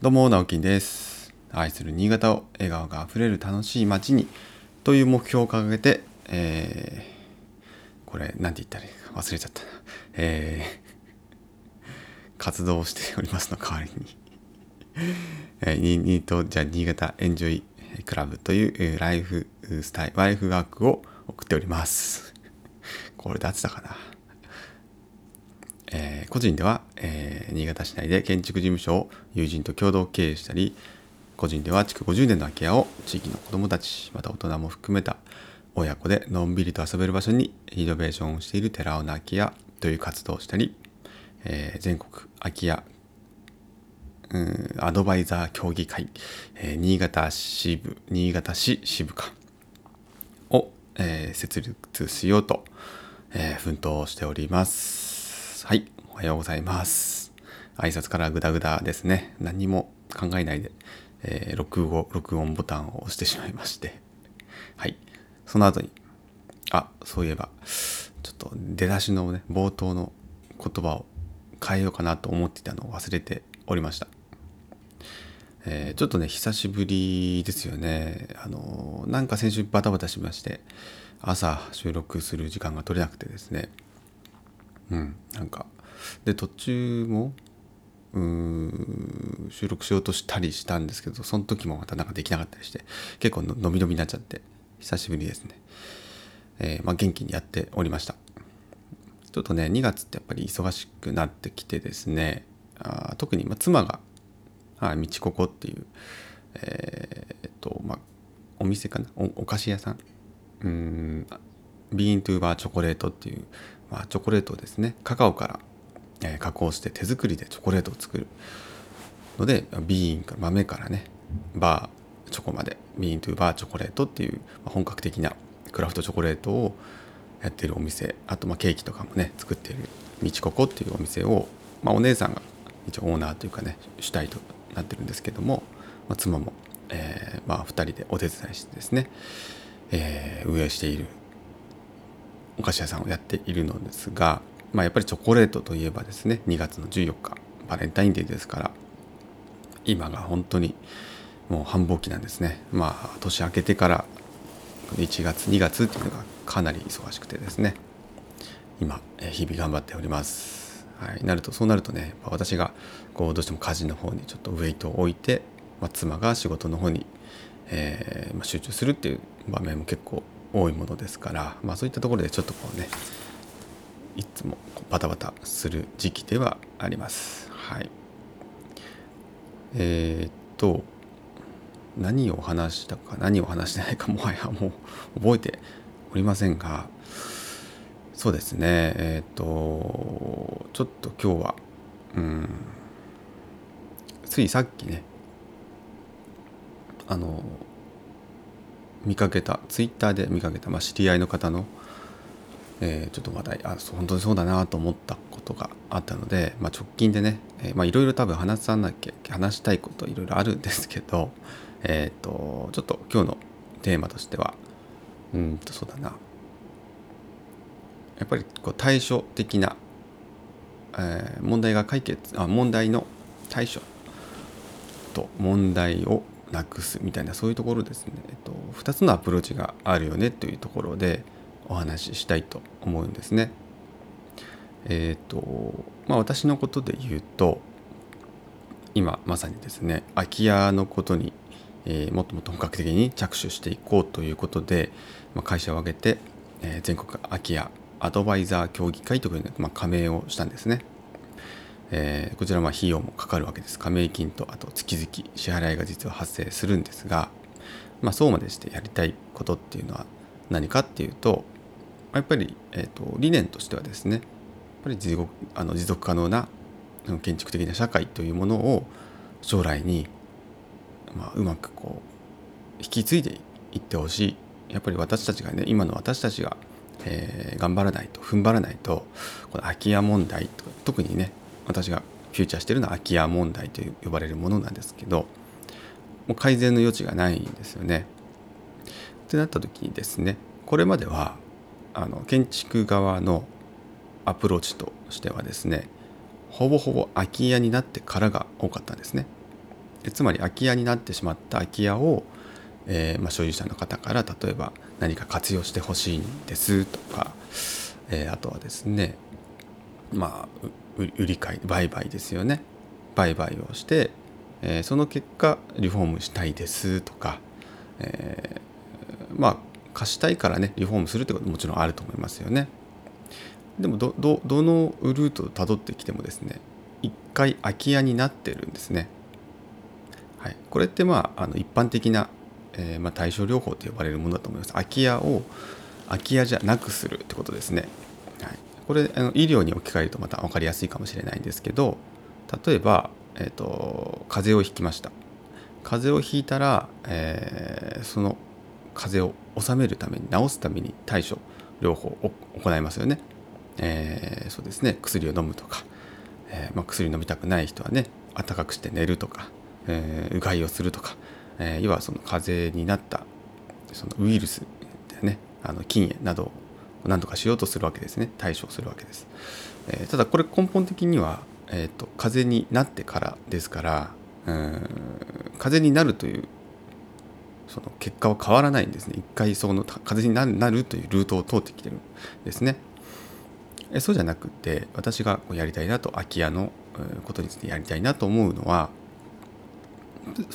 どうも、直樹です。愛する新潟を笑顔があふれる楽しい街にという目標を掲げて、えー、これ、なんて言ったらいいか忘れちゃったな。えー、活動しておりますの代わりに、えー、ににと、じゃあ、新潟エンジョイクラブというライフスタイル、ライフワークを送っております。これで合ってたかな。えー個人では、えー新潟市内で建築事務所を友人と共同経営したり個人では築50年の空き家を地域の子どもたちまた大人も含めた親子でのんびりと遊べる場所にリノベーションをしている寺尾の空き家という活動をしたり、えー全国空き家アドバイザー協議会、えー新潟支部新潟市支部課を、え設立しようと、え奮闘しております。はい、おはようございます。挨拶からグダグダですね。何も考えないで、えー録音録音ボタンを押してしまいまして。はい、その後に、あ、そういえば、ちょっと出だしのね、冒頭の言葉を変えようかなと思っていたのを忘れておりました。えーちょっとね久しぶりですよねあのなんか先週バタバタしまして朝収録する時間が取れなくてですねうん。なんかで途中もうん収録しようとしたりしたんですけどその時もまたなんかできなかったりして結構のび伸びになっちゃって久しぶりですね、えーまあ、元気にやっておりました。ちょっとね2月ってやっぱり忙しくなってきてですねあ特にま妻がはい、道ここっていう、えーっと、まあ、お店かな？お、菓子屋さ。ん、ビーントゥーバーチョコレートっていう、まあ、チョコレートをですね、カカオから、えー加工して手作りでチョコレートを作るので、ビーンから、豆からね、バー、チョコまで、ビーントゥーバーチョコレートっていう、まあ本格的なクラフトチョコレートをやってるお店、あと、まあ、ケーキとかもね、作っている道ここっていうお店を、まあ、お姉さんが一応オーナーというかね主体となってるんですけども、まあ、妻も、えーまあ、2人でお手伝いしてですね、えー運営しているお菓子屋さんをやっているのですが、まあ、やっぱりチョコレートといえばですね2月の14日バレンタインデーですから今が本当にもう繁忙期なんですねまあ年明けてから1月2月っていうのがかなり忙しくてですね今日々頑張っております。はい、なるとそうなるとね私がこうどうしても家事の方にちょっとウェイトを置いて、まあ、妻が仕事の方に、えーま、集中するっていう場面も結構多いものですから、まあ、そういったところでちょっとこうねいつもバタバタする時期ではあります。はい、えーっと何を話したか何を話してないかもはや もう覚えておりませんがそうですねえっ、とちょっと今日はうんついさっきねあの見かけたツイッターで見かけた、まあ、知り合いの方の、えーちょっと話題あ本当にそうだなと思ったことがあったので、まあ、直近でねいろいろ多分話さなきゃ話したいこといろいろあるんですけどえっ、とちょっと今日のテーマとしてはうんとそうだな。やっぱりこう対処的な、えー問題が解決あ問題の対処と問題をなくすみたいなそういうところですね、えっと、2つのアプローチがあるよねというところでお話ししたいと思うんですね。えっ、とまあ私のことで言うと今まさにですね空き家のことに、えーもっともっと本格的に着手していこうということで、まあ、会社を挙げて、えー全国空き家アドバイザー協議会というのに、まあ、加盟をしたんですね。えーこちらは費用もかかるわけです。加盟金とあと月々支払いが実は発生するんですが、まあ、そうまでしてやりたいことっていうのは何かっていうとやっぱり、えー、と理念としてはですねやっぱり持続あの持続可能な建築的な社会というものを将来に、まあ、うまくこう引き継いでいってほしい。やっぱり私たちがね今の私たちが、えー頑張らないと踏ん張らないとこの空き家問題とか特にね私がフューチャーしてるのは空き家問題と呼ばれるものなんですけどもう改善の余地がないんですよね。ってなった時にですねこれまではあの建築側のアプローチとしてはですねほぼほぼ空き家になってからが多かったんですね。つまり空き家になってしまった空き家を、えー、まあ、所有者の方から例えば何か活用してほしいんですとか、えー、あとはですねまあ売り買い売買ですよね売買をして、えー、その結果リフォームしたいですとか、えまあ貸したいからねリフォームするってことももちろんあると思いますよね。でもどどのルートをたどってきてもですね一回空き家になってるんですね。はい、これってまああの一般的な、えー、まあ、対症療法と呼ばれるものだと思います。空き家を空き家じゃなくするってことですね。これあの医療に置き換えるとまた分かりやすいかもしれないんですけど例えば、えーと、風邪をひきました。風邪をひいたら、えー、その風邪を治めるために治すために対処療法を行いますよね。えー、そうですね薬を飲むとか、えー、まあ、薬飲みたくない人はね暖かくして寝るとか、えー、うがいをするとか、え要はその風邪になったそのウイルスでねあの菌などを何とかしようとするわけですね。対処するわけです、えただこれ根本的には、えーと、と風邪になってからですからうん風邪になるというその結果は変わらないんですね。一回その風邪になるというルートを通ってきてるんですね。えそうじゃなくて私がやりたいなと空き家のことについてやりたいなと思うのは、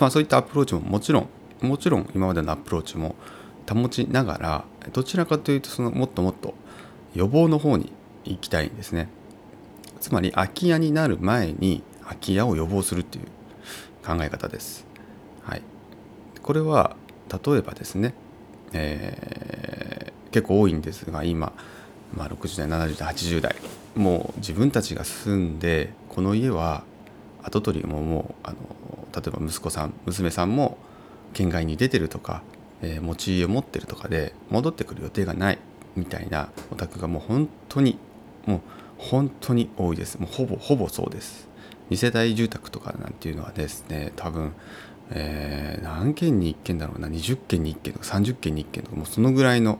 まあ、そういったアプローチももちろんもちろん今までのアプローチも保ちながらどちらかというとそのもっともっと予防の方に行きたいんですね。つまり空き家になる前に空き家を予防するっていう考え方です、はい、これは例えばですね、えー、結構多いんですが今まあ、60代70代80代もう自分たちが住んでこの家は跡取りももうあの例えば息子さん娘さんも県外に出てるとか、えー、持ち家を持ってるとかで戻ってくる予定がないみたいなお宅がもう本当にもう本当に多いです。もうほぼほぼそうです。2世帯住宅とかなんていうのはですね多分、えー、何件に1件だろうな20件に1件とか30件に1件とかもうそのぐらいの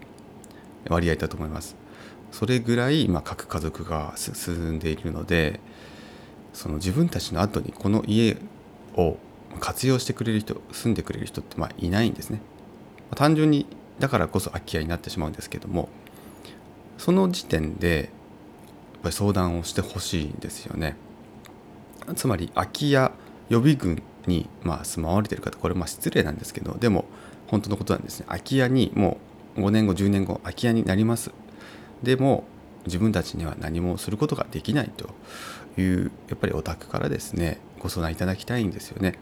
割合だと思います。それぐらい、まあ、核家族が進んでいるのでその自分たちの後にこの家を活用してくれる人住んでくれる人ってまあいないんですね。単純にだからこそ空き家になってしまうんですけどもその時点でやっぱり相談をしてほしいんですよね。つまり空き家予備軍にまあ住まわれてる方これまあ失礼なんですけどでも本当のことなんですね空き家にもう5年後10年後空き家になりますでも自分たちには何もすることができないというやっぱりお宅からですねご相談いただきたいんですよね。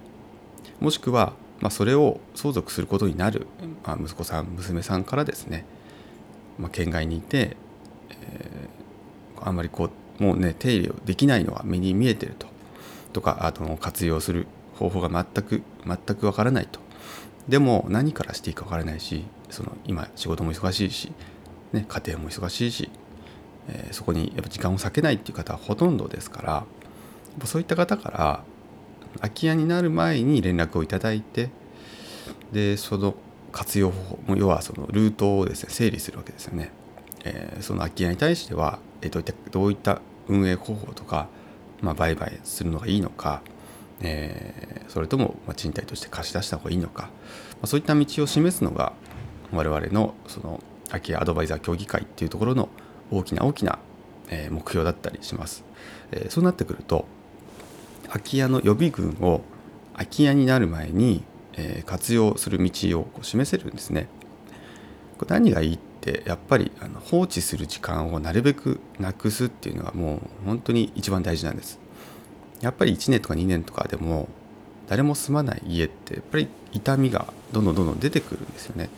もしくは、まあ、それを相続することになる、まあ、息子さん娘さんからですね、まあ、県外にいて、えー、あんまりこうもうね手入れをできないのは目に見えてるととかあと活用する方法が全く全くわからないと。でも何からしていいかわからないしその今仕事も忙しいしね、家庭も忙しいし、えー、そこにやっぱ時間を割けないっていう方はほとんどですからそういった方から空き家になる前に連絡をいただいてでその活用方法要はそのルートをですね整理するわけですよね。えー、その空き家に対しては、えー、どういったどういった運営方法とか、まあ、売買するのがいいのか、えー、それとも、ま、賃貸として貸し出した方がいいのか、まあ、そういった道を示すのが我々のその空き家アドバイザー協議会っていうところの大きな大きな目標だったりします。えそうなってくると空き家の予備軍を空き家になる前にえ活用する道を示せるんですね。これ何がいいってやっぱりあの放置する時間をなるべくなくすっていうのがもう本当に一番大事なんです。やっぱり1年とか2年とかでも誰も住まない家ってやっぱり痛みがどんどんどんどん出てくるんですよね。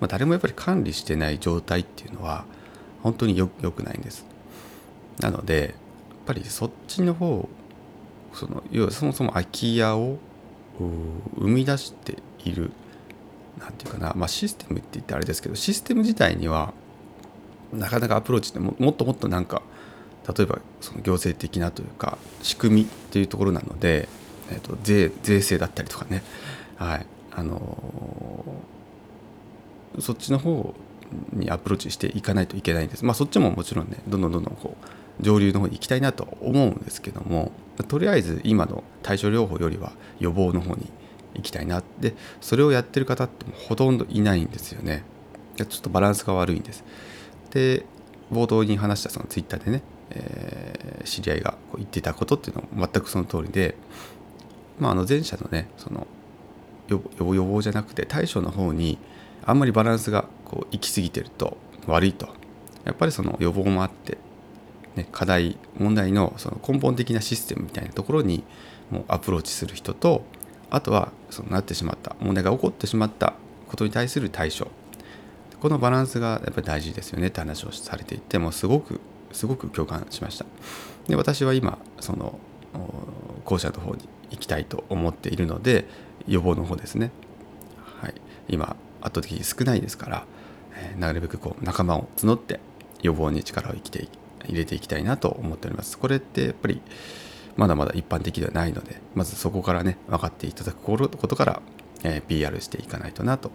まあ、誰もやっぱり管理してない状態っていうのは本当によくないんです。なのでやっぱりそっちの方その要はそもそも空き家を生み出している何て言うかな、まあ、システムって言ってあれですけどシステム自体にはなかなかアプローチってもっともっとなんか例えばその行政的なというか仕組みっていうところなので、えー、と税税制だったりとかね、はいあのそっちの方にアプローチしていかないといけないんです。まあそっちももちろんねどんどんどんどんこう上流の方に行きたいなと思うんですけどもとりあえず今の対症療法よりは予防の方に行きたいなってそれをやってる方ってほとんどいないんですよね。ちょっとバランスが悪いんです。で冒頭に話したそのツイッターでね、えー、知り合いがこう言ってたことっていうのも全くその通りでまああの前者のねその予防予防じゃなくて対処の方にあんまりバランスがこう行き過ぎてると悪いと。やっぱりその予防もあって、ね、課題問題のその根本的なシステムみたいなところにもうアプローチする人とあとはそのなってしまった問題が起こってしまったことに対する対処。このバランスがやっぱり大事ですよねって話をされていてもうすごくすごく共感しました。で私は今その後者の方に行きたいと思っているので予防の方ですね。はい。今圧倒的に少ないですから、えー、なるべくこう仲間を募って予防に力を生きて入れていきたいなと思っております。これってやっぱりまだまだ一般的ではないのでまずそこからね分かっていただくことから、えー、PR していかないとなと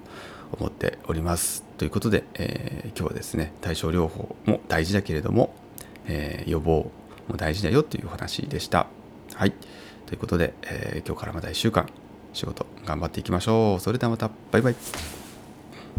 思っております。ということで、えー、今日はですね対症療法も大事だけれども、えー、予防も大事だよというお話でした。はい。ということで、え今日からまた1週間仕事頑張っていきましょう。それではまた。バイバイ。